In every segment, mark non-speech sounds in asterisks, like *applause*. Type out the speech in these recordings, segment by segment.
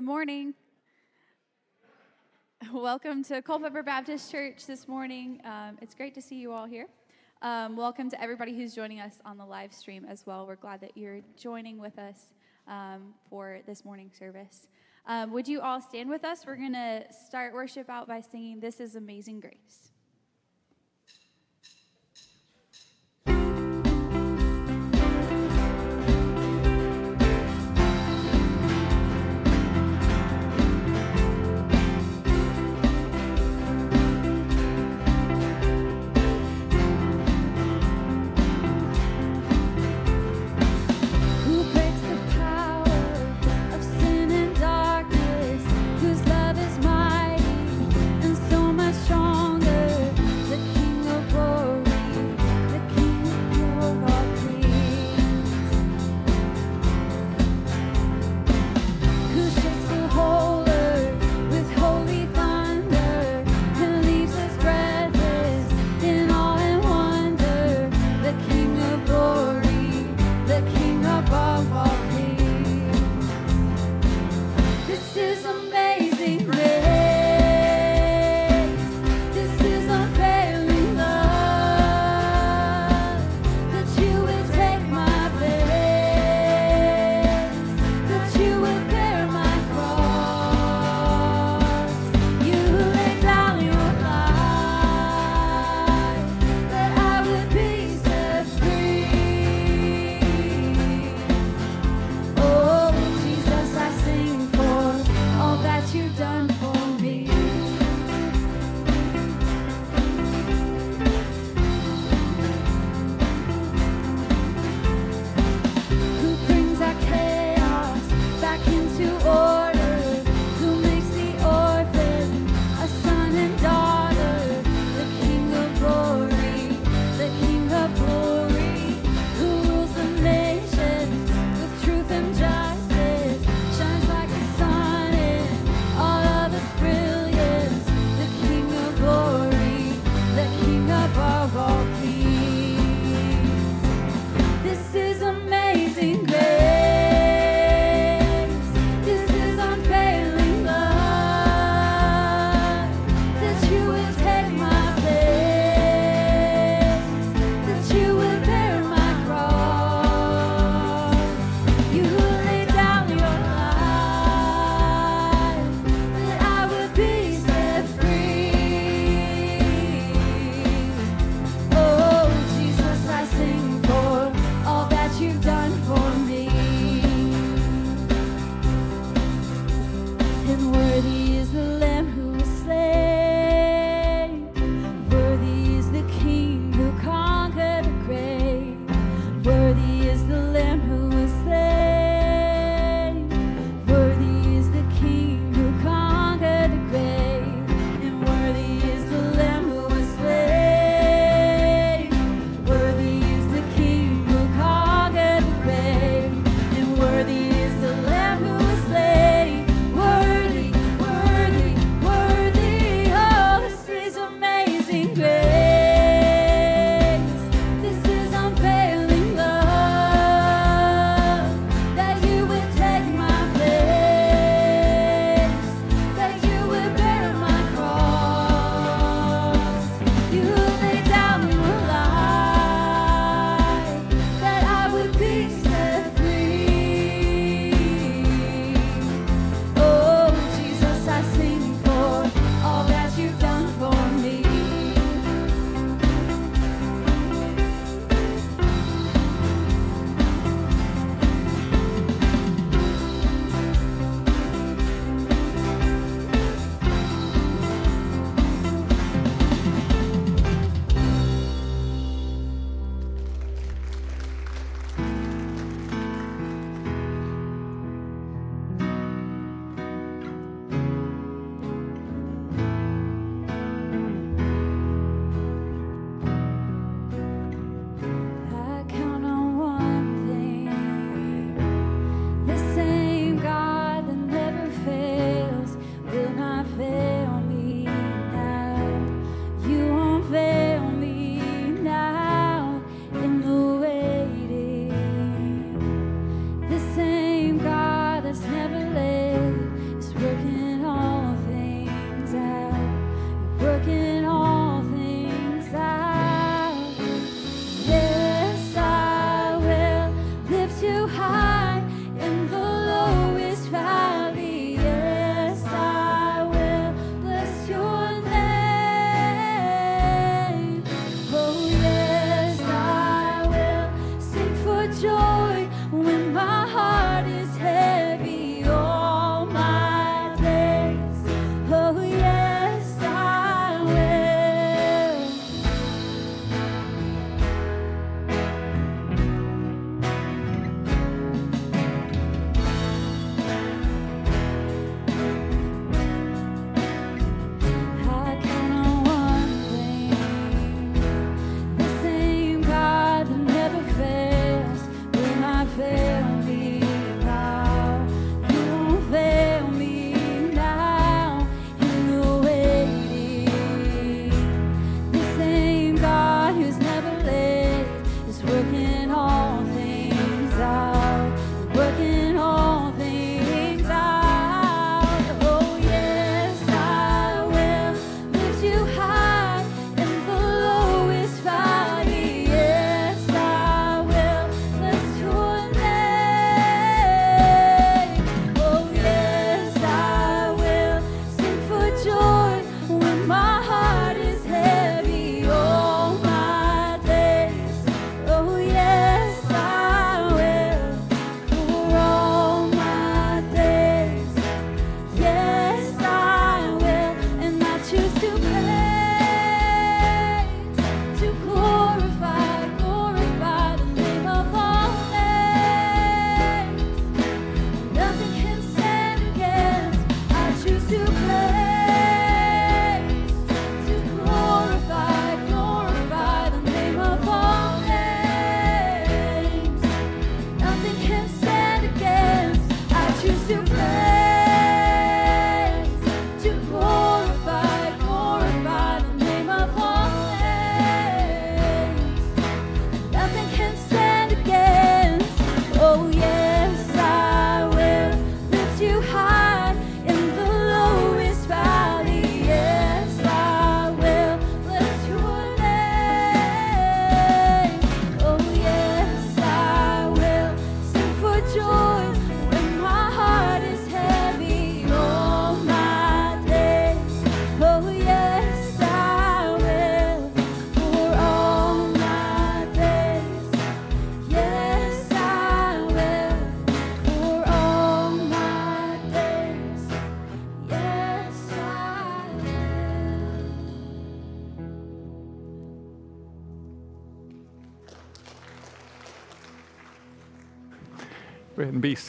Good morning. Welcome to Culpeper Baptist Church this morning. Um, it's great to see you all here. Um, welcome to everybody who's joining us on the live stream as well. We're glad that you're joining with us um, for this morning service. Um, would you all stand with us? We're going to start worship out by singing This is Amazing Grace.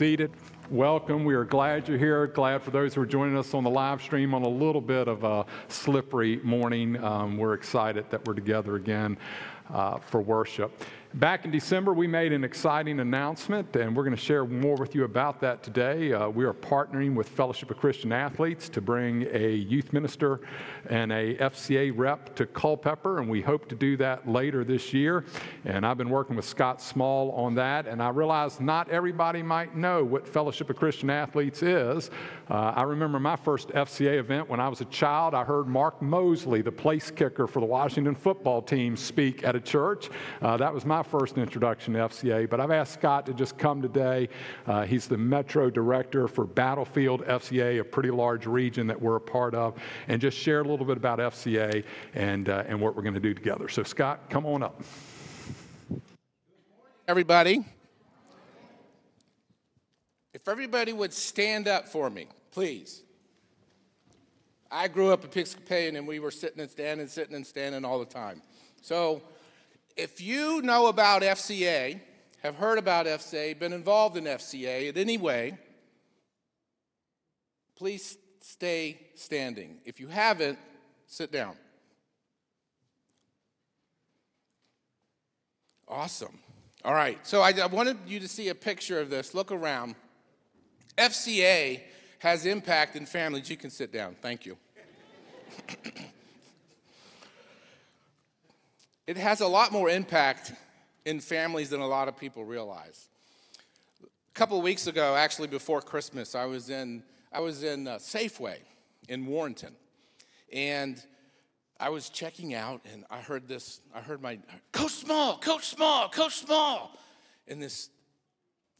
Seated. Welcome. We are glad you're here. Glad for those who are joining us on the live stream on a little bit of a slippery morning. Um, we're excited that we're together again uh, for worship. Back in December, we made an exciting announcement, and we're going to share more with you about that today. Uh, we are partnering with Fellowship of Christian Athletes to bring a youth minister and a FCA rep to Culpeper, and we hope to do that later this year. And I've been working with Scott Small on that, and I realize not everybody might know what Fellowship of Christian Athletes is. Uh, I remember my first FCA event when I was a child. I heard Mark Moseley, the place kicker for the Washington football team, speak at a church. Uh, that was my my first introduction to FCA, but I've asked Scott to just come today. Uh, he's the Metro Director for Battlefield FCA, a pretty large region that we're a part of, and just share a little bit about FCA and, uh, and what we're going to do together. So, Scott, come on up. Everybody, if everybody would stand up for me, please. I grew up Episcopalian and we were sitting and standing, sitting and standing all the time. So if you know about FCA, have heard about FCA, been involved in FCA in any way, please stay standing. If you haven't, sit down. Awesome. All right, so I, I, wanted you to see a picture of this. Look around. FCA has impact in families. You can sit down. Thank you. *clears throat* it has a lot more impact in families than a lot of people realize. A couple of weeks ago, actually before Christmas, I was in I was in uh, Safeway in Warrenton, and I was checking out, and I heard this. I heard my Coach Small, Coach Small, Coach Small, and this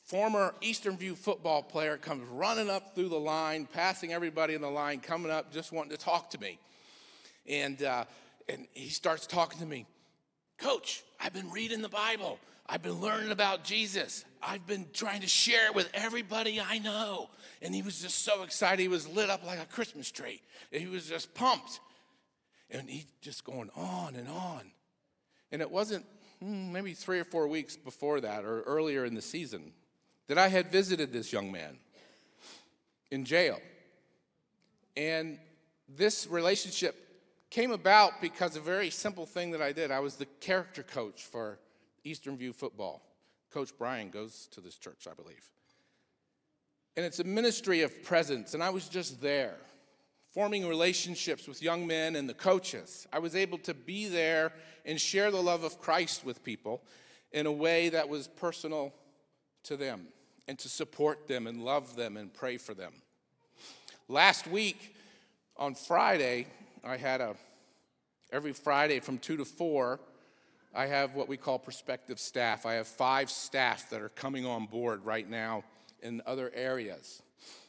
former Eastern View football player comes running up through the line, passing everybody in the line, coming up, just wanting to talk to me, and uh, and he starts talking to me. Coach, I've been reading the Bible. I've been learning about Jesus. I've been trying to share it with everybody I know. And he was just so excited. He was lit up like a Christmas tree. He was just pumped. And he just going on and on. And it wasn't hmm, maybe three or four weeks before that or earlier in the season that I had visited this young man in jail. And this relationship came about because a very simple thing that I did. I was the character coach for Eastern View football. Coach Brian goes to this church, I believe. And it's a ministry of presence, and I was just there, forming relationships with young men and the coaches. I was able to be there and share the love of Christ with people in a way that was personal to them and to support them and love them and pray for them. Last week on Friday, I had a, every Friday from 2 to 4, I have what we call prospective staff. I have five staff that are coming on board right now in other areas.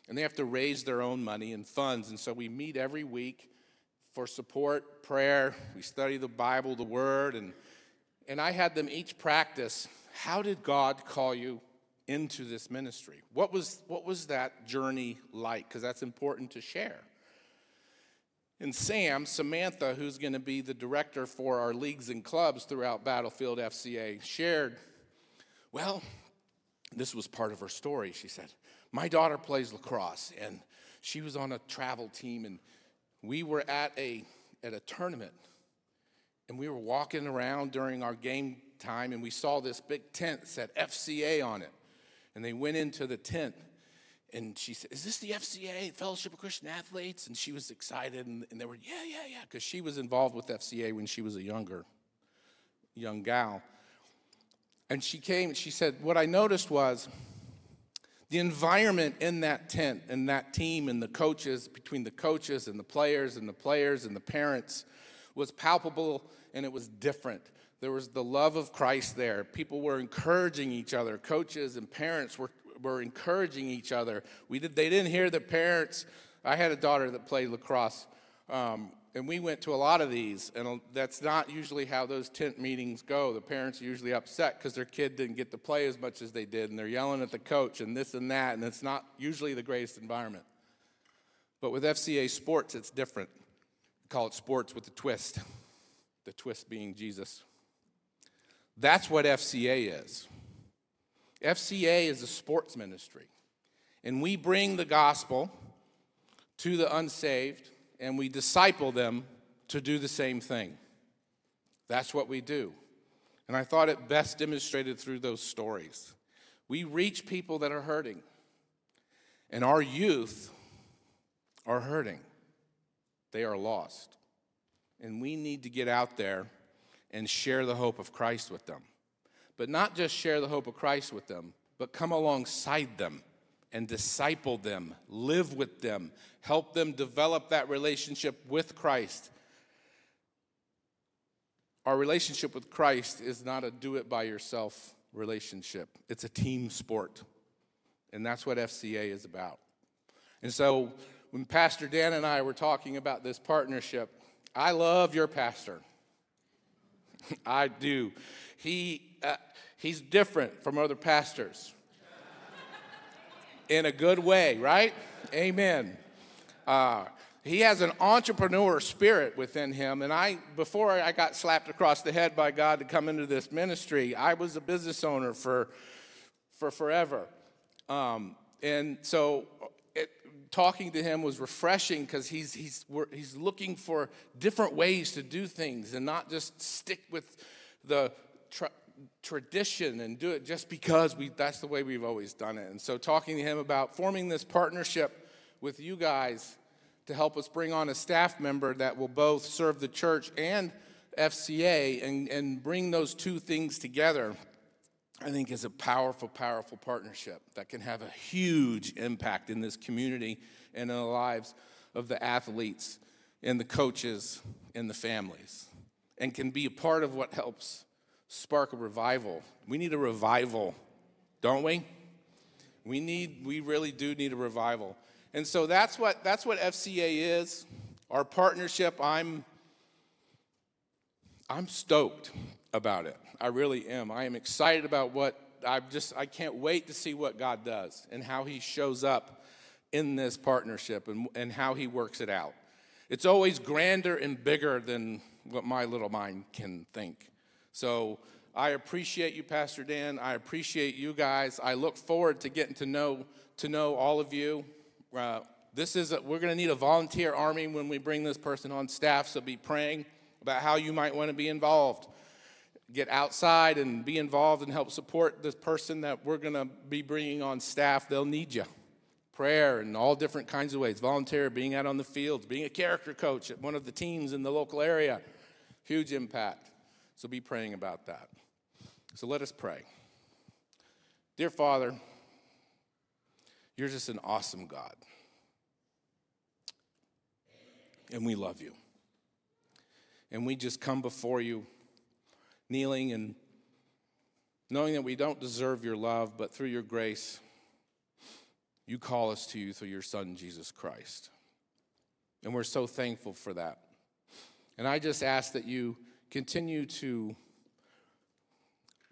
And they have to raise their own money and funds. And so we meet every week for support, prayer. We study the Bible, the Word. And, and I had them each practice how did God call you into this ministry? What was, what was that journey like? Because that's important to share. And Sam, Samantha, who's going to be the director for our leagues and clubs throughout Battlefield FCA, shared, well, this was part of her story. She said, My daughter plays lacrosse, and she was on a travel team, and we were at a, at a tournament, and we were walking around during our game time, and we saw this big tent that said FCA on it. And they went into the tent and she said, Is this the FCA, Fellowship of Christian Athletes? And she was excited, and, and they were, Yeah, yeah, yeah, because she was involved with FCA when she was a younger, young gal. And she came and she said, What I noticed was the environment in that tent and that team and the coaches, between the coaches and the players and the players and the parents, was palpable and it was different. There was the love of Christ there. People were encouraging each other. Coaches and parents were were encouraging each other. We did, they didn't hear the parents. I had a daughter that played lacrosse, um, and we went to a lot of these, and that's not usually how those tent meetings go. The parents are usually upset because their kid didn't get to play as much as they did, and they're yelling at the coach and this and that, and it's not usually the greatest environment. But with FCA sports, it's different. We call it sports with a twist, the twist being Jesus. That's what FCA is. FCA is a sports ministry, and we bring the gospel to the unsaved and we disciple them to do the same thing. That's what we do. And I thought it best demonstrated through those stories. We reach people that are hurting, and our youth are hurting. They are lost. And we need to get out there and share the hope of Christ with them. But not just share the hope of Christ with them, but come alongside them and disciple them, live with them, help them develop that relationship with Christ. Our relationship with Christ is not a do it by yourself relationship, it's a team sport. And that's what FCA is about. And so when Pastor Dan and I were talking about this partnership, I love your pastor. *laughs* I do. He, uh, he's different from other pastors *laughs* in a good way, right? Amen. Uh, he has an entrepreneur spirit within him. And I, before I got slapped across the head by God to come into this ministry, I was a business owner for, for forever. Um, and so talking to him was refreshing because he's, he's, he's looking for different ways to do things and not just stick with the tra- tradition and do it just because we, that's the way we've always done it. And so talking to him about forming this partnership with you guys to help us bring on a staff member that will both serve the church and FCA and, and bring those two things together, I think is a powerful, powerful partnership that can have a huge impact in this community and in the lives of the athletes and the coaches and the families and can be a part of what helps spark a revival. We need a revival, don't we? We need we really do need a revival. And so that's what that's what FCA is. Our partnership, I'm I'm stoked about it. I really am. I am excited about what I just I can't wait to see what God does and how he shows up in this partnership and, and how he works it out. It's always grander and bigger than what my little mind can think. So I appreciate you, Pastor Dan. I appreciate you guys. I look forward to getting to know to know all of you. Uh, this is a, we're going to need a volunteer army when we bring this person on staff. So be praying about how you might want to be involved. Get outside and be involved and help support this person that we're going to be bringing on staff. They'll need you. Prayer in all different kinds of ways. Volunteer, being out on the fields, being a character coach at one of the teams in the local area. Huge impact. So be praying about that. So let us pray. Dear Father, you're just an awesome God. And we love you. And we just come before you, kneeling and knowing that we don't deserve your love, but through your grace, you call us to you through your Son, Jesus Christ. And we're so thankful for that. And I just ask that you continue to,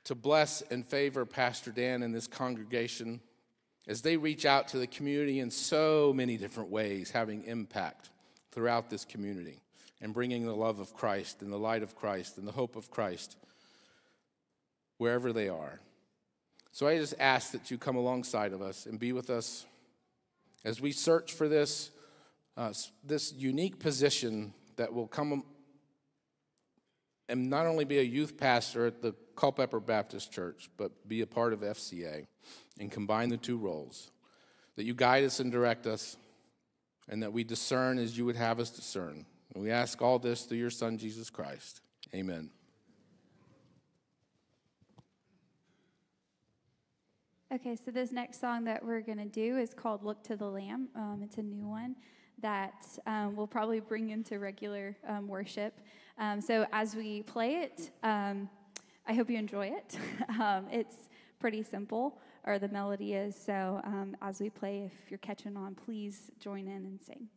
to bless and favor Pastor Dan and this congregation as they reach out to the community in so many different ways, having impact throughout this community and bringing the love of Christ and the light of Christ and the hope of Christ wherever they are. So I just ask that you come alongside of us and be with us as we search for this, uh, this unique position that will come and not only be a youth pastor at the Culpeper Baptist Church, but be a part of FCA and combine the two roles. That you guide us and direct us, and that we discern as you would have us discern. And we ask all this through your Son, Jesus Christ. Amen. Okay, so this next song that we're going to do is called Look to the Lamb. Um, it's a new one that um, we'll probably bring into regular um, worship. Um, so as we play it, um, I hope you enjoy it. *laughs* Um, it's pretty simple or the melody is. So as we play, if you're catching on, please join in and sing.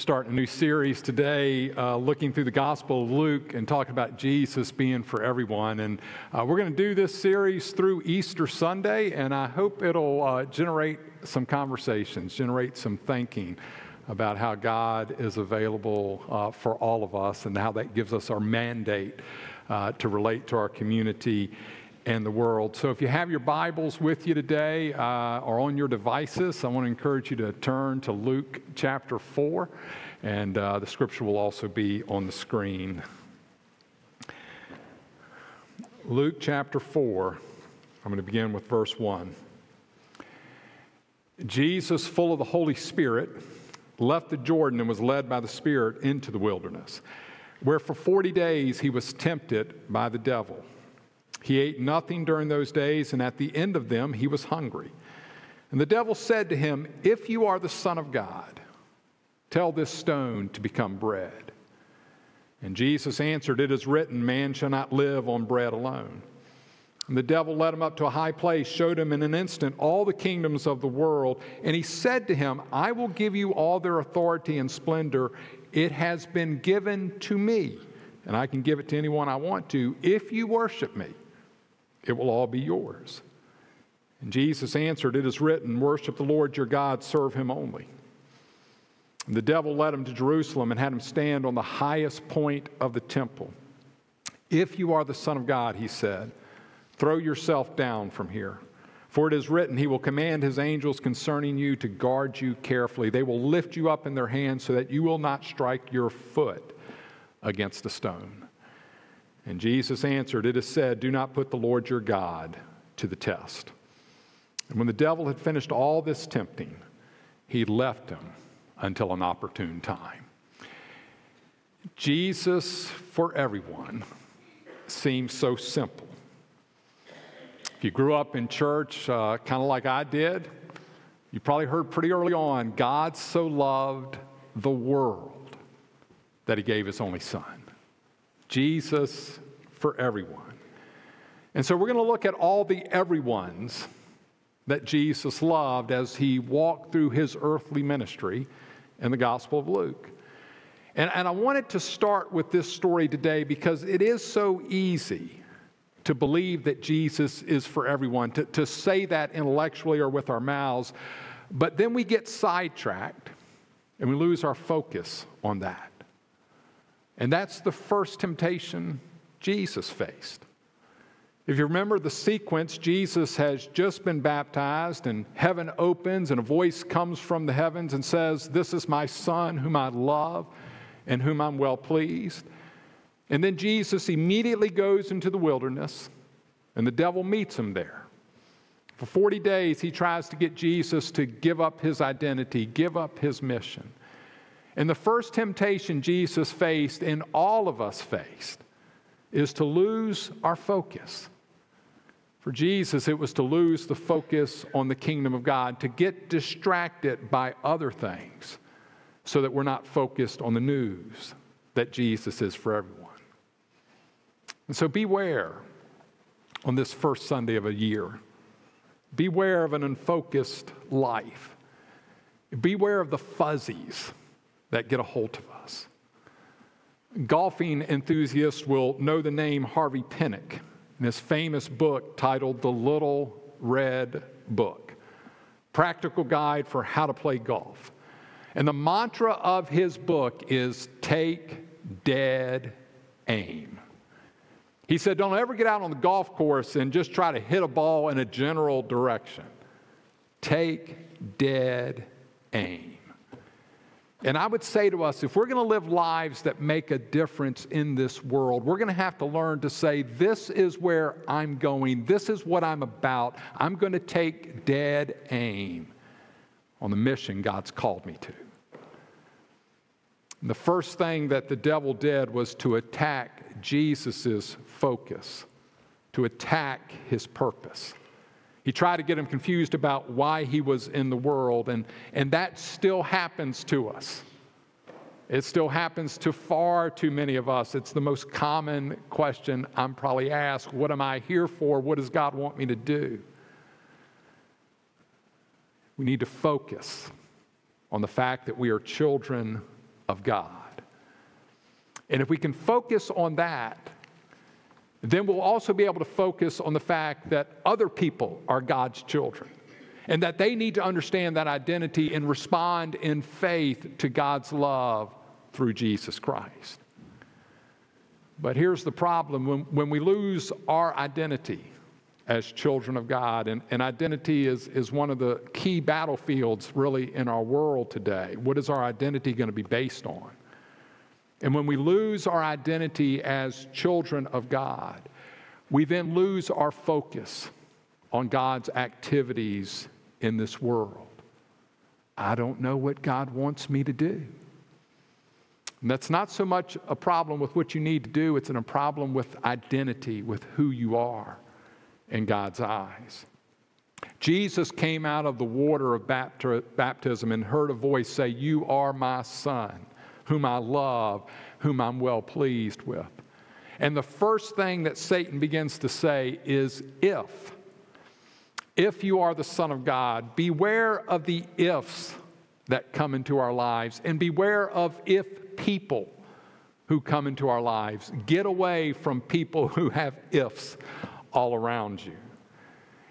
Starting a new series today uh, looking through the Gospel of Luke and talking about Jesus being for everyone. And uh, we're going to do this series through Easter Sunday, and I hope it'll uh, generate some conversations, generate some thinking about how God is available uh, for all of us and how that gives us our mandate uh, to relate to our community and the world. So if you have your Bibles with you today uh, or on your devices, I want to encourage you to turn to Luke chapter 4, and uh, the scripture will also be on the screen. Luke chapter 4, I'm going to begin with verse 1. Jesus, full of the Holy Spirit, left the Jordan and was led by the Spirit into the wilderness, where for 40 days he was tempted by the devil. He ate nothing during those days, and at the end of them, he was hungry. And the devil said to him, If you are the Son of God, tell this stone to become bread. And Jesus answered, It is written, Man shall not live on bread alone. And the devil led him up to a high place, showed him in an instant all the kingdoms of the world, and he said to him, I will give you all their authority and splendor. It has been given to me, and I can give it to anyone I want to, if you worship me it will all be yours. And Jesus answered, It is written, Worship the Lord your God, serve him only. And the devil led him to Jerusalem and had him stand on the highest point of the temple. If you are the Son of God, he said, throw yourself down from here. For it is written, He will command His angels concerning you to guard you carefully. They will lift you up in their hands so that you will not strike your foot against a stone. And Jesus answered, It is said, Do not put the Lord your God to the test. And when the devil had finished all this tempting, he left him until an opportune time. Jesus for everyone seems so simple. If you grew up in church, uh, kind of like I did, you probably heard pretty early on God so loved the world that he gave his only son. Jesus for everyone. And so we're going to look at all the everyones that Jesus loved as he walked through his earthly ministry in the Gospel of Luke. And, and I wanted to start with this story today because it is so easy to believe that Jesus is for everyone, to, to say that intellectually or with our mouths, but then we get sidetracked and we lose our focus on that. And that's the first temptation Jesus faced. If you remember the sequence, Jesus has just been baptized, and heaven opens, and a voice comes from the heavens and says, This is my Son, whom I love and whom I'm well pleased. And then Jesus immediately goes into the wilderness, and the devil meets him there. For 40 days, he tries to get Jesus to give up his identity, give up his mission. And the first temptation Jesus faced, and all of us faced, is to lose our focus. For Jesus, it was to lose the focus on the kingdom of God, to get distracted by other things so that we're not focused on the news that Jesus is for everyone. And so beware on this first Sunday of a year. Beware of an unfocused life. Beware of the fuzzies that get a hold of us. Golfing enthusiasts will know the name Harvey Penick in his famous book titled The Little Red Book Practical Guide for How to Play Golf. And the mantra of his book is take dead aim. He said, Don't ever get out on the golf course and just try to hit a ball in a general direction. Take dead aim. And I would say to us if we're going to live lives that make a difference in this world, we're going to have to learn to say, This is where I'm going. This is what I'm about. I'm going to take dead aim on the mission God's called me to. And the first thing that the devil did was to attack Jesus' focus, to attack his purpose. He tried to get him confused about why he was in the world, and, and that still happens to us. It still happens to far too many of us. It's the most common question I'm probably asked What am I here for? What does God want me to do? We need to focus on the fact that we are children of God. And if we can focus on that, then we'll also be able to focus on the fact that other people are God's children and that they need to understand that identity and respond in faith to God's love through Jesus Christ. But here's the problem when, when we lose our identity as children of God, and, and identity is, is one of the key battlefields really in our world today. What is our identity going to be based on? And when we lose our identity as children of God, we then lose our focus on God's activities in this world. I don't know what God wants me to do. And that's not so much a problem with what you need to do, it's a problem with identity, with who you are in God's eyes. Jesus came out of the water of baptism and heard a voice say, You are my son whom I love, whom I'm well pleased with. And the first thing that Satan begins to say is, if. If you are the Son of God, beware of the ifs that come into our lives and beware of if people who come into our lives. Get away from people who have ifs all around you.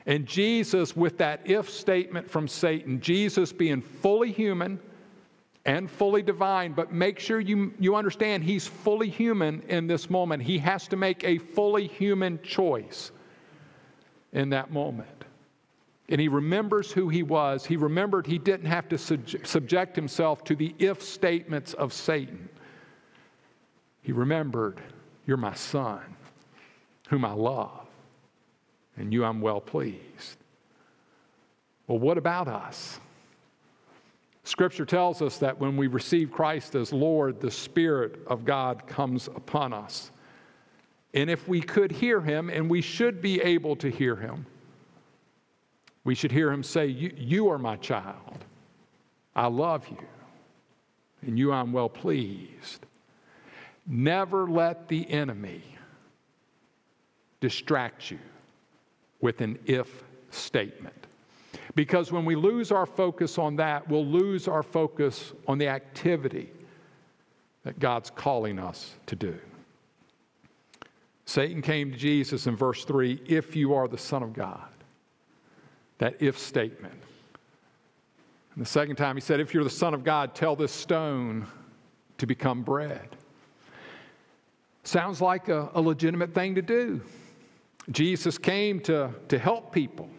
And Jesus, with that if statement from Satan, Jesus being fully human, and fully divine, but make sure you, you understand he's fully human in this moment. He has to make a fully human choice in that moment. And he remembers who he was. He remembered he didn't have to subject himself to the if statements of Satan. He remembered, You're my son, whom I love, and you I'm well pleased. Well, what about us? Scripture tells us that when we receive Christ as Lord, the Spirit of God comes upon us. And if we could hear him, and we should be able to hear him, we should hear him say, You, are my child. I love you. And you I'm well pleased. Never let the enemy distract you with an if statement. Because when we lose our focus on that, we'll lose our focus on the activity that God's calling us to do. Satan came to Jesus in verse 3 if you are the Son of God. That if statement. And the second time he said, if you're the Son of God, tell this stone to become bread. Sounds like a, a legitimate thing to do. Jesus came to, to help people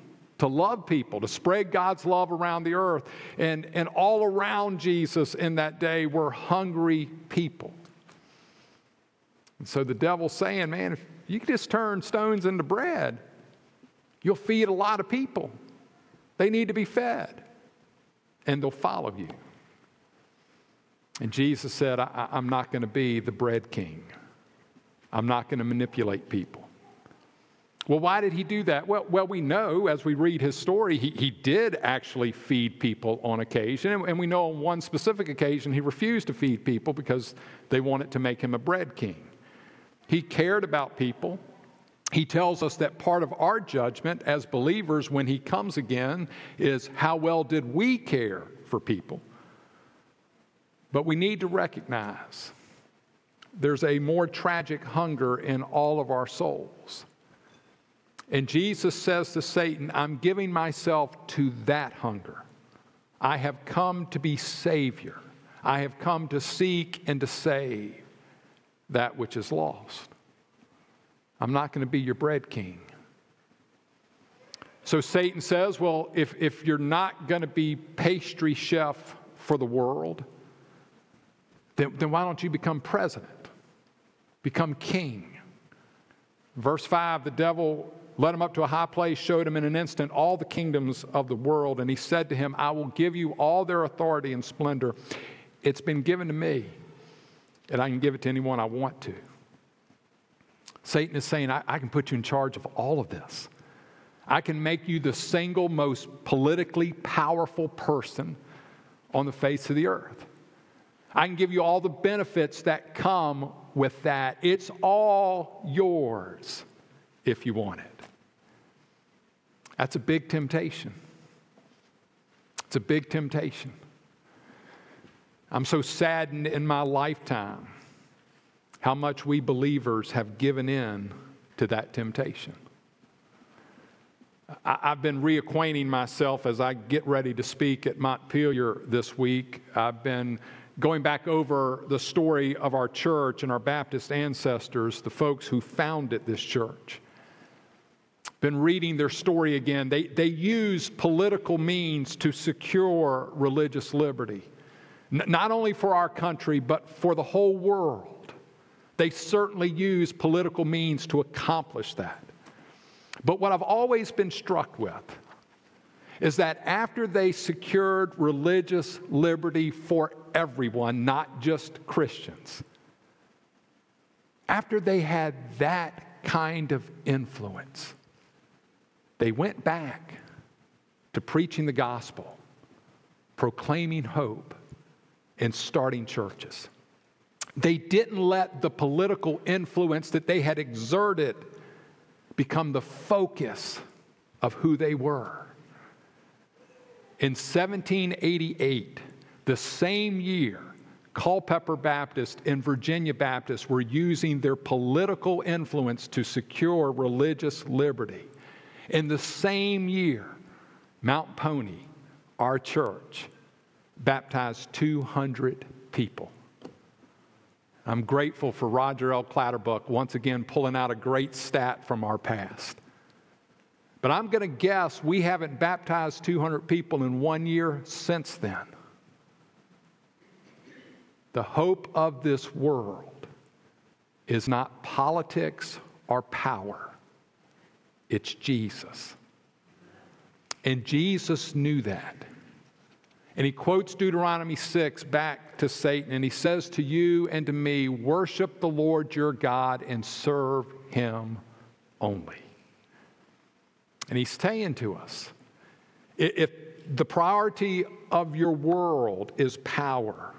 to love people, to spread God's love around the earth. And, and all around Jesus in that day were hungry people. And so the devil's saying, man, if you could just turn stones into bread, you'll feed a lot of people. They need to be fed, and they'll follow you. And Jesus said, I, am not going to be the bread king. I'm not going to manipulate people. Well, why did he do that? Well, well we know as we read his story, he, he did actually feed people on occasion. And, and we know on one specific occasion he refused to feed people because they wanted to make him a bread king. He cared about people. He tells us that part of our judgment as believers when he comes again is how well did we care for people? But we need to recognize there's a more tragic hunger in all of our souls. And Jesus says to Satan, I'm giving myself to that hunger. I have come to be Savior. I have come to seek and to save that which is lost. I'm not going to be your bread king. So Satan says, Well, if, if you're not going to be pastry chef for the world, then, then why don't you become president? Become king. Verse 5 the devil led him up to a high place, showed him in an instant all the kingdoms of the world, and he said to him, I will give you all their authority and splendor. It's been given to me, and I can give it to anyone I want to. Satan is saying, I, I can put you in charge of all of this. I can make you the single most politically powerful person on the face of the earth. I can give you all the benefits that come with that. It's all yours if you want it. That's a big temptation. It's a big temptation. I'm so saddened in my lifetime how much we believers have given in to that temptation. I, have been reacquainting myself as I get ready to speak at Montpelier this week. I've been going back over the story of our church and our Baptist ancestors, the folks who founded this church. Been reading their story again. They, they use political means to secure religious liberty, N- not only for our country, but for the whole world. They certainly use political means to accomplish that. But what I've always been struck with is that after they secured religious liberty for everyone, not just Christians, after they had that kind of influence, they went back to preaching the gospel, proclaiming hope, and starting churches. They didn't let the political influence that they had exerted become the focus of who they were. In 1788, the same year, Culpeper Baptist and Virginia Baptist were using their political influence to secure religious liberty. In the same year, Mount Pony, our church, baptized 200 people. I'm grateful for Roger L. Clatterbuck once again pulling out a great stat from our past. But I'm going to guess we haven't baptized 200 people in one year since then. The hope of this world is not politics or power, it's Jesus. And Jesus knew that. And he quotes Deuteronomy 6 back to Satan, and he says to you and to me, Worship the Lord your God and serve him only. And he's saying to us, if the priority of your world is power,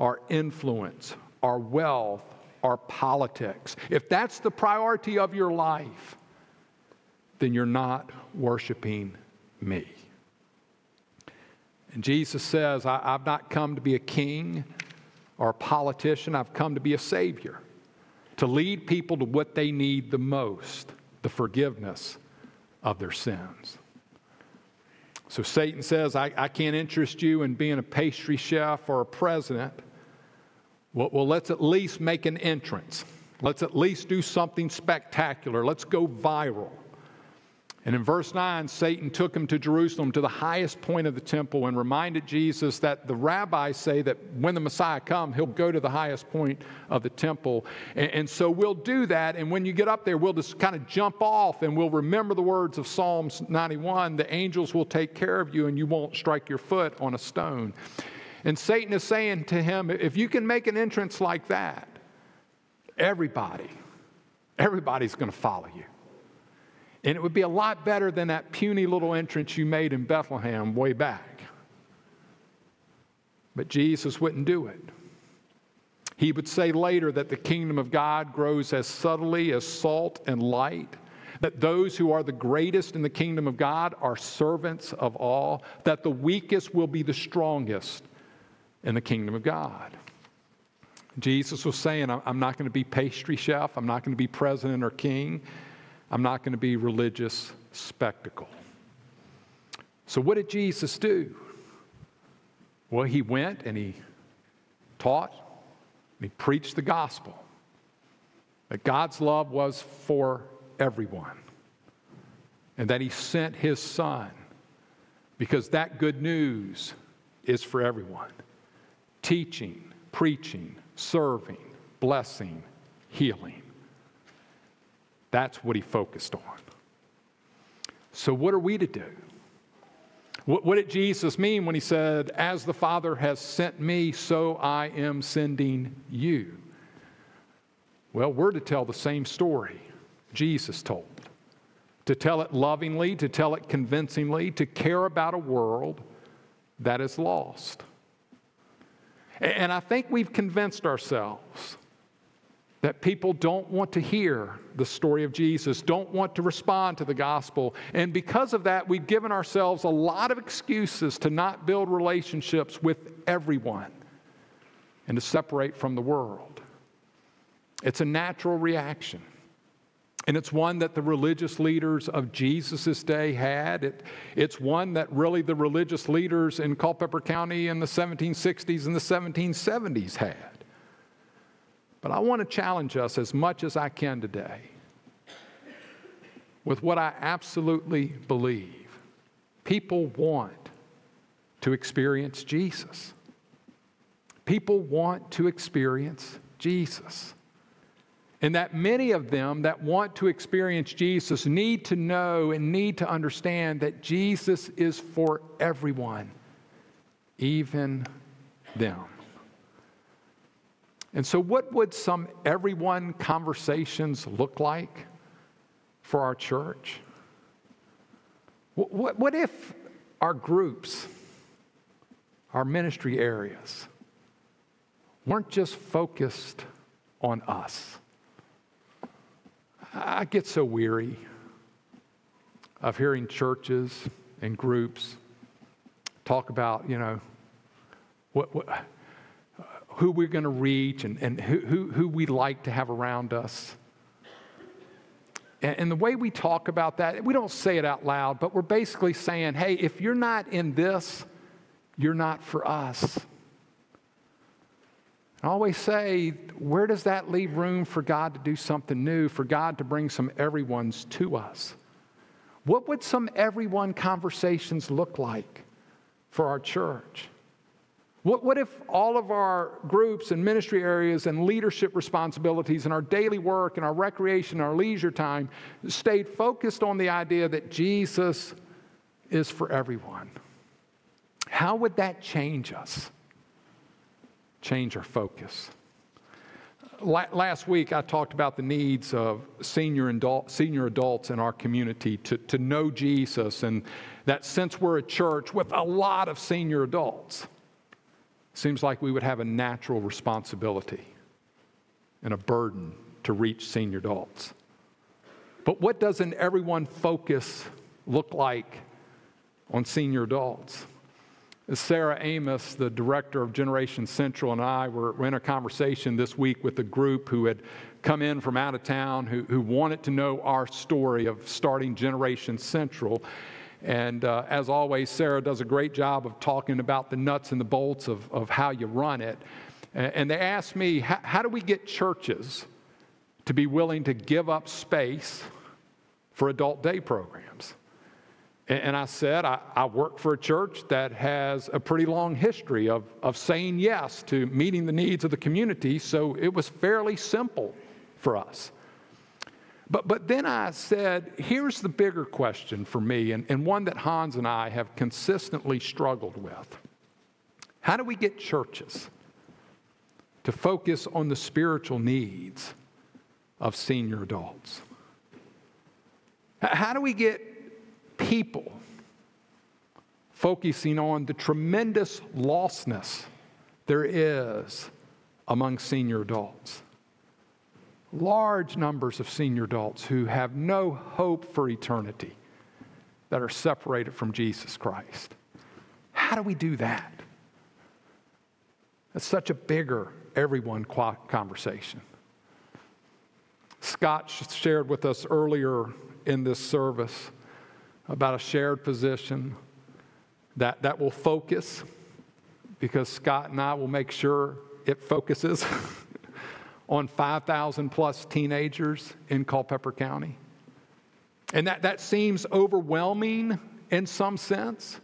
our influence, our wealth, our politics, if that's the priority of your life, then you're not worshiping me. And Jesus says, I, have not come to be a king or a politician, I've come to be a savior, to lead people to what they need the most the forgiveness of their sins. So Satan says, I, I can't interest you in being a pastry chef or a president. Well, well, let's at least make an entrance. Let's at least do something spectacular. Let's go viral. And in verse 9, Satan took him to Jerusalem to the highest point of the temple and reminded Jesus that the rabbis say that when the Messiah comes, he'll go to the highest point of the temple. And, and, so we'll do that. And when you get up there, we'll just kind of jump off and we'll remember the words of Psalms 91 the angels will take care of you and you won't strike your foot on a stone. And Satan is saying to him, if you can make an entrance like that, everybody, everybody's going to follow you. And it would be a lot better than that puny little entrance you made in Bethlehem way back. But Jesus wouldn't do it. He would say later that the kingdom of God grows as subtly as salt and light, that those who are the greatest in the kingdom of God are servants of all, that the weakest will be the strongest in the kingdom of God. Jesus was saying, I'm not going to be pastry chef, I'm not going to be president or king. I'm not going to be religious spectacle. So, what did Jesus do? Well, he went and he taught, and he preached the gospel that God's love was for everyone, and that he sent his son because that good news is for everyone. Teaching, preaching, serving, blessing, healing. That's what he focused on. So, what are we to do? What, what, did Jesus mean when he said, As the Father has sent me, so I am sending you? Well, we're to tell the same story Jesus told. To tell it lovingly, to tell it convincingly, to care about a world that is lost. And I think we've convinced ourselves that people don't want to hear the story of Jesus, don't want to respond to the gospel. And because of that, we've given ourselves a lot of excuses to not build relationships with everyone and to separate from the world. It's a natural reaction. And it's one that the religious leaders of Jesus' day had. It, it's one that really the religious leaders in Culpeper County in the 1760s and the 1770s had. But I want to challenge us as much as I can today with what I absolutely believe. People want to experience Jesus. People want to experience Jesus. And that many of them that want to experience Jesus need to know and need to understand that Jesus is for everyone, even them. And so, what would some everyone conversations look like for our church? What, what if our groups, our ministry areas, weren't just focused on us? I get so weary of hearing churches and groups talk about, you know, what, what who we're going to reach and, and who, who, who we like to have around us. And, and the way we talk about that, we don't say it out loud, but we're basically saying, hey, if you're not in this, you're not for us. I always say, where does that leave room for God to do something new, for God to bring some everyone's to us? What would some everyone conversations look like for our church? What, what if all of our groups and ministry areas and leadership responsibilities and our daily work and our recreation, our leisure time stayed focused on the idea that Jesus is for everyone? How would that change us? change our focus. Last week, I talked about the needs of senior, adult, senior adults in our community to, to know Jesus, and that since we're a church with a lot of senior adults, seems like we would have a natural responsibility and a burden to reach senior adults. But what does an everyone focus look like on senior adults? Sarah Amos, the director of Generation Central, and I were in a conversation this week with a group who had come in from out of town who, who wanted to know our story of starting Generation Central. And uh, as always, Sarah does a great job of talking about the nuts and the bolts of, of how you run it. And they asked me, how do we get churches to be willing to give up space for adult day programs? And I said, I, I, work for a church that has a pretty long history of, of saying yes to meeting the needs of the community, so it was fairly simple for us. But, but then I said, here's the bigger question for me, and, and one that Hans and I have consistently struggled with. How do we get churches to focus on the spiritual needs of senior adults? How do we get people focusing on the tremendous lostness there is among senior adults. Large numbers of senior adults who have no hope for eternity that are separated from Jesus Christ. How do we do that? That's such a bigger everyone conversation. Scott shared with us earlier in this service about a shared position that, that will focus because Scott and I will make sure it focuses *laughs* on 5,000 plus teenagers in Culpeper County. And that, that seems overwhelming in some sense,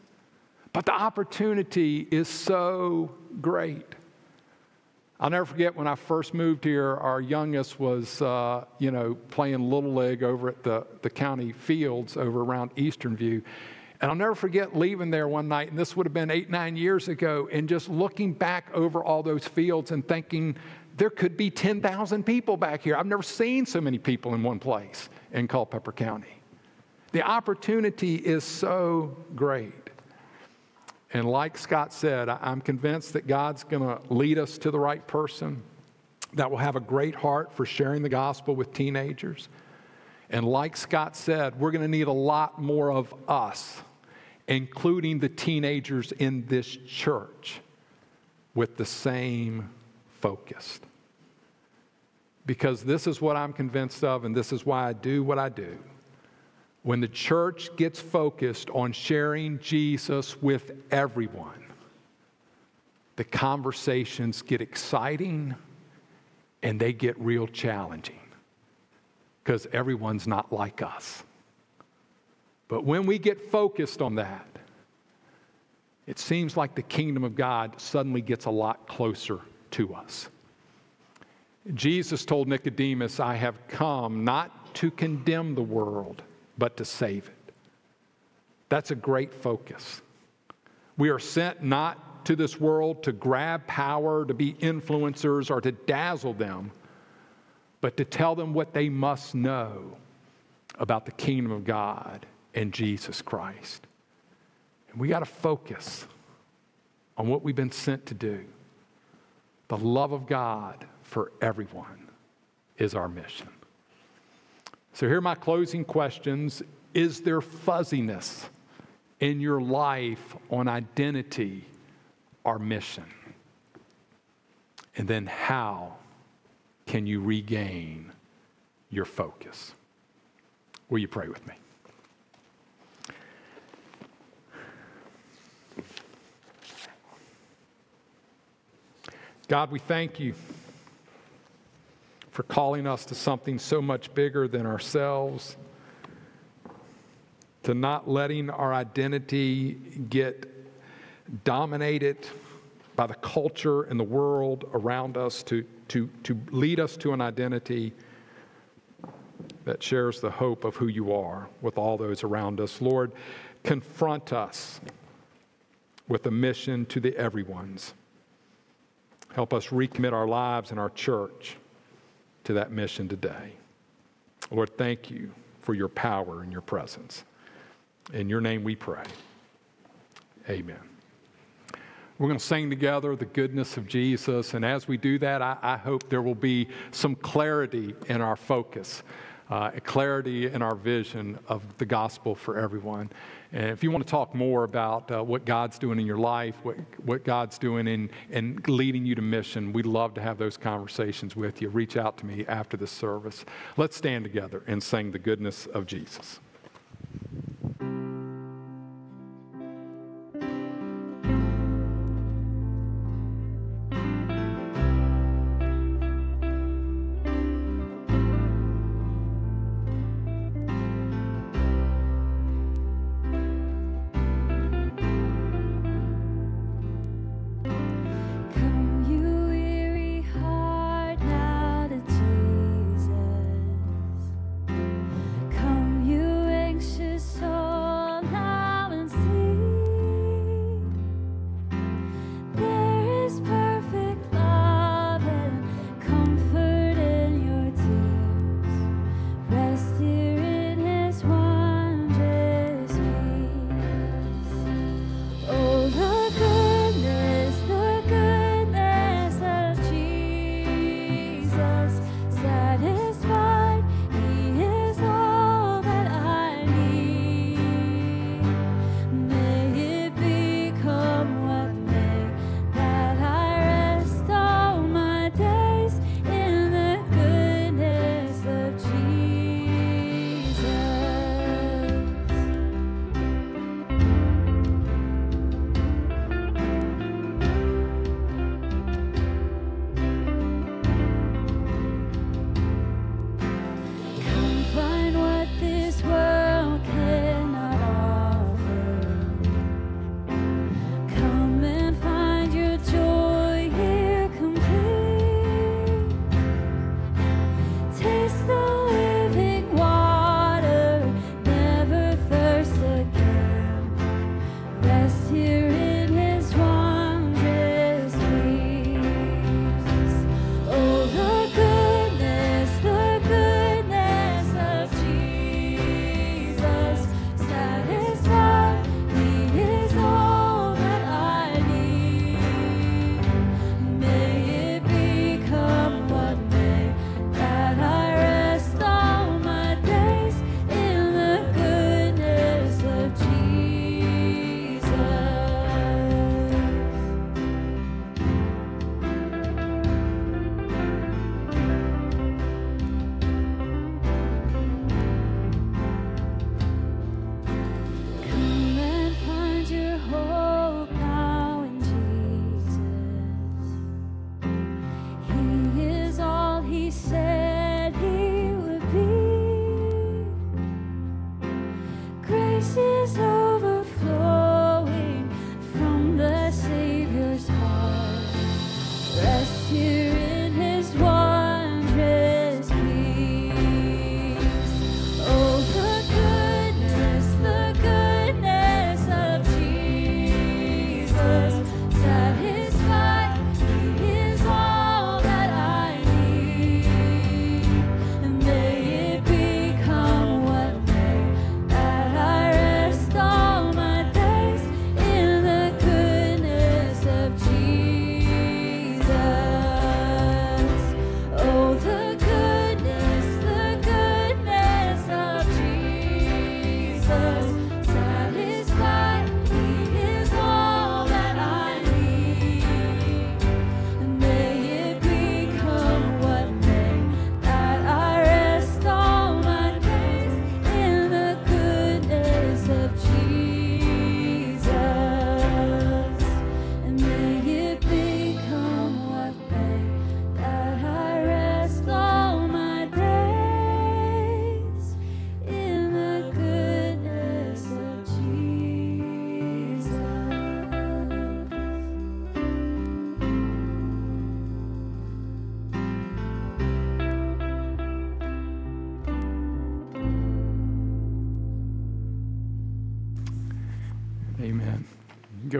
but the opportunity is so great. I'll never forget when I first moved here, our youngest was, uh, you know, playing Little League over at the, the county fields over around Eastern View. And I'll never forget leaving there one night, and this would have been eight, nine years ago, and just looking back over all those fields and thinking, there could be 10,000 people back here. I've never seen so many people in one place in Culpeper County. The opportunity is so great. And like Scott said, I'm convinced that God's going to lead us to the right person that will have a great heart for sharing the gospel with teenagers. And like Scott said, we're going to need a lot more of us, including the teenagers in this church, with the same focused. Because this is what I'm convinced of, and this is why I do what I do. When the church gets focused on sharing Jesus with everyone, the conversations get exciting and they get real challenging because everyone's not like us. But when we get focused on that, it seems like the kingdom of God suddenly gets a lot closer to us. Jesus told Nicodemus, I have come not to condemn the world, but to save it. That's a great focus. We are sent not to this world to grab power, to be influencers, or to dazzle them, but to tell them what they must know about the kingdom of God and Jesus Christ. And we got to focus on what we've been sent to do. The love of God for everyone is our mission. So, here are my closing questions. Is there fuzziness in your life on identity or mission? And then, how can you regain your focus? Will you pray with me? God, we thank you for calling us to something so much bigger than ourselves, to not letting our identity get dominated by the culture and the world around us, to, to, to lead us to an identity that shares the hope of who you are with all those around us. Lord, confront us with a mission to the everyone's. Help us recommit our lives and our church to that mission today. Lord, thank you for your power and your presence. In your name we pray. Amen. We're going to sing together the goodness of Jesus. And as we do that, I, I hope there will be some clarity in our focus, uh, clarity in our vision of the gospel for everyone. And if you want to talk more about uh, what God's doing in your life, what, what God's doing in, in leading you to mission, we'd love to have those conversations with you. Reach out to me after the service. Let's stand together and sing the goodness of Jesus.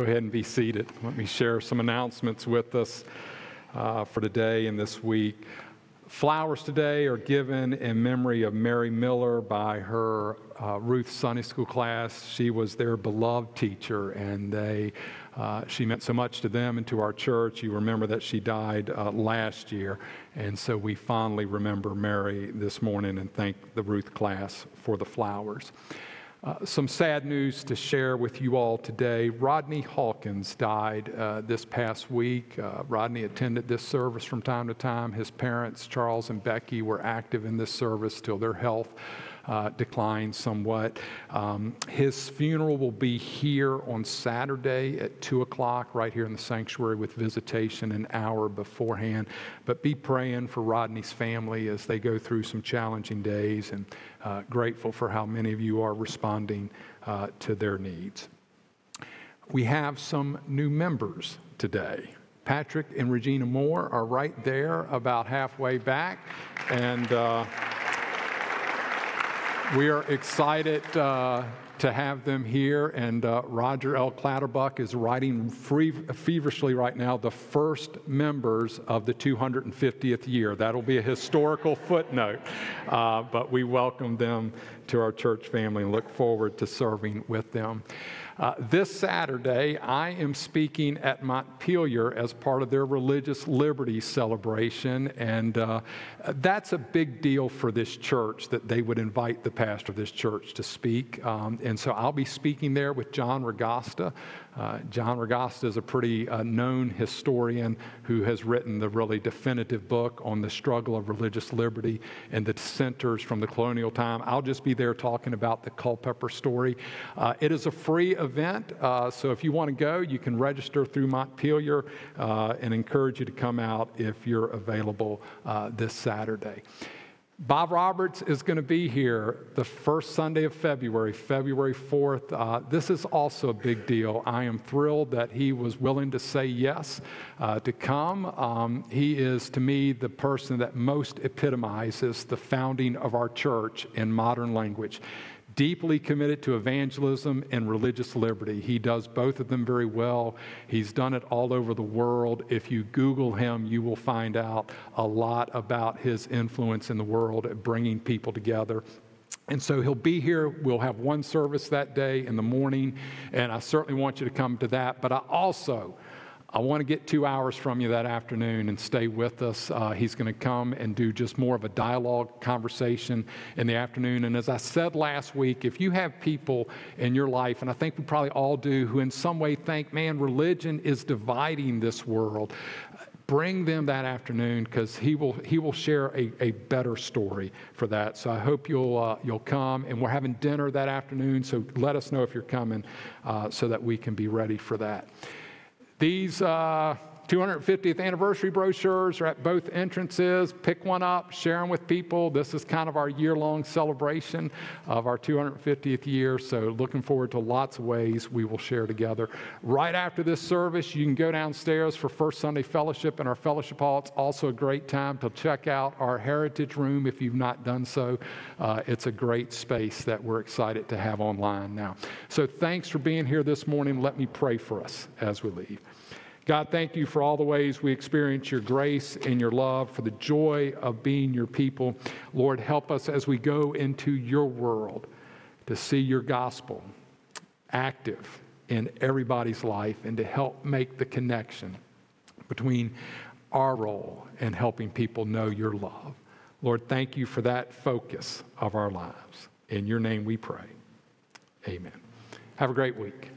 Go ahead and be seated. Let me share some announcements with us uh, for today and this week. Flowers today are given in memory of Mary Miller by her uh, Ruth Sunday School class. She was their beloved teacher, and they, uh, she meant so much to them and to our church. You remember that she died uh, last year, and so we fondly remember Mary this morning and thank the Ruth class for the flowers. Uh, some sad news to share with you all today. Rodney Hawkins died uh, this past week. Uh, Rodney attended this service from time to time. His parents, Charles and Becky, were active in this service till their health uh, declined somewhat. Um, his funeral will be here on Saturday at 2 o'clock, right here in the sanctuary, with visitation an hour beforehand. But be praying for Rodney's family as they go through some challenging days and uh, grateful for how many of you are responding uh, to their needs. We have some new members today. Patrick and Regina Moore are right there, about halfway back. And. Uh, we are excited uh, to have them here, and uh, Roger L. Clatterbuck is writing free, feverishly right now the first members of the 250th year. That'll be a historical footnote, uh, but we welcome them to our church family and look forward to serving with them. Uh, this Saturday, I am speaking at Montpelier as part of their religious liberty celebration, and uh, that's a big deal for this church that they would invite the pastor of this church to speak. Um, and so I'll be speaking there with John Ragosta. Uh, John Ragosta is a pretty uh, known historian who has written the really definitive book on the struggle of religious liberty and the dissenters from the colonial time. I'll just be there talking about the Culpeper story. Uh, it is a free event, uh, so if you want to go, you can register through Montpelier uh, and encourage you to come out if you're available uh, this Saturday. Bob Roberts is going to be here the first Sunday of February, February 4th. Uh, this is also a big deal. I am thrilled that he was willing to say yes uh, to come. Um, he is, to me, the person that most epitomizes the founding of our church in modern language deeply committed to evangelism and religious liberty. He does both of them very well. He's done it all over the world. If you Google him, you will find out a lot about his influence in the world at bringing people together. And so he'll be here. We'll have one service that day in the morning, and I certainly want you to come to that. But I also I want to get two hours from you that afternoon and stay with us. Uh, he's going to come and do just more of a dialogue conversation in the afternoon. And as I said last week, if you have people in your life, and I think we probably all do, who in some way think, man, religion is dividing this world, bring them that afternoon because he will he will share a, a better story for that so i hope you'll uh, you'll come and we're having dinner that afternoon so let us know if you're coming uh, so that we can be ready for that these uh, 250th anniversary brochures are at both entrances. Pick one up, share them with people. This is kind of our year long celebration of our 250th year. So, looking forward to lots of ways we will share together. Right after this service, you can go downstairs for First Sunday Fellowship in our fellowship hall. It's also a great time to check out our heritage room if you've not done so. Uh, it's a great space that we're excited to have online now. So, thanks for being here this morning. Let me pray for us as we leave. God, thank you for all the ways we experience your grace and your love, for the joy of being your people. Lord, help us as we go into your world to see your gospel active in everybody's life and to help make the connection between our role and helping people know your love. Lord, thank you for that focus of our lives. In your name we pray. Amen. Have a great week.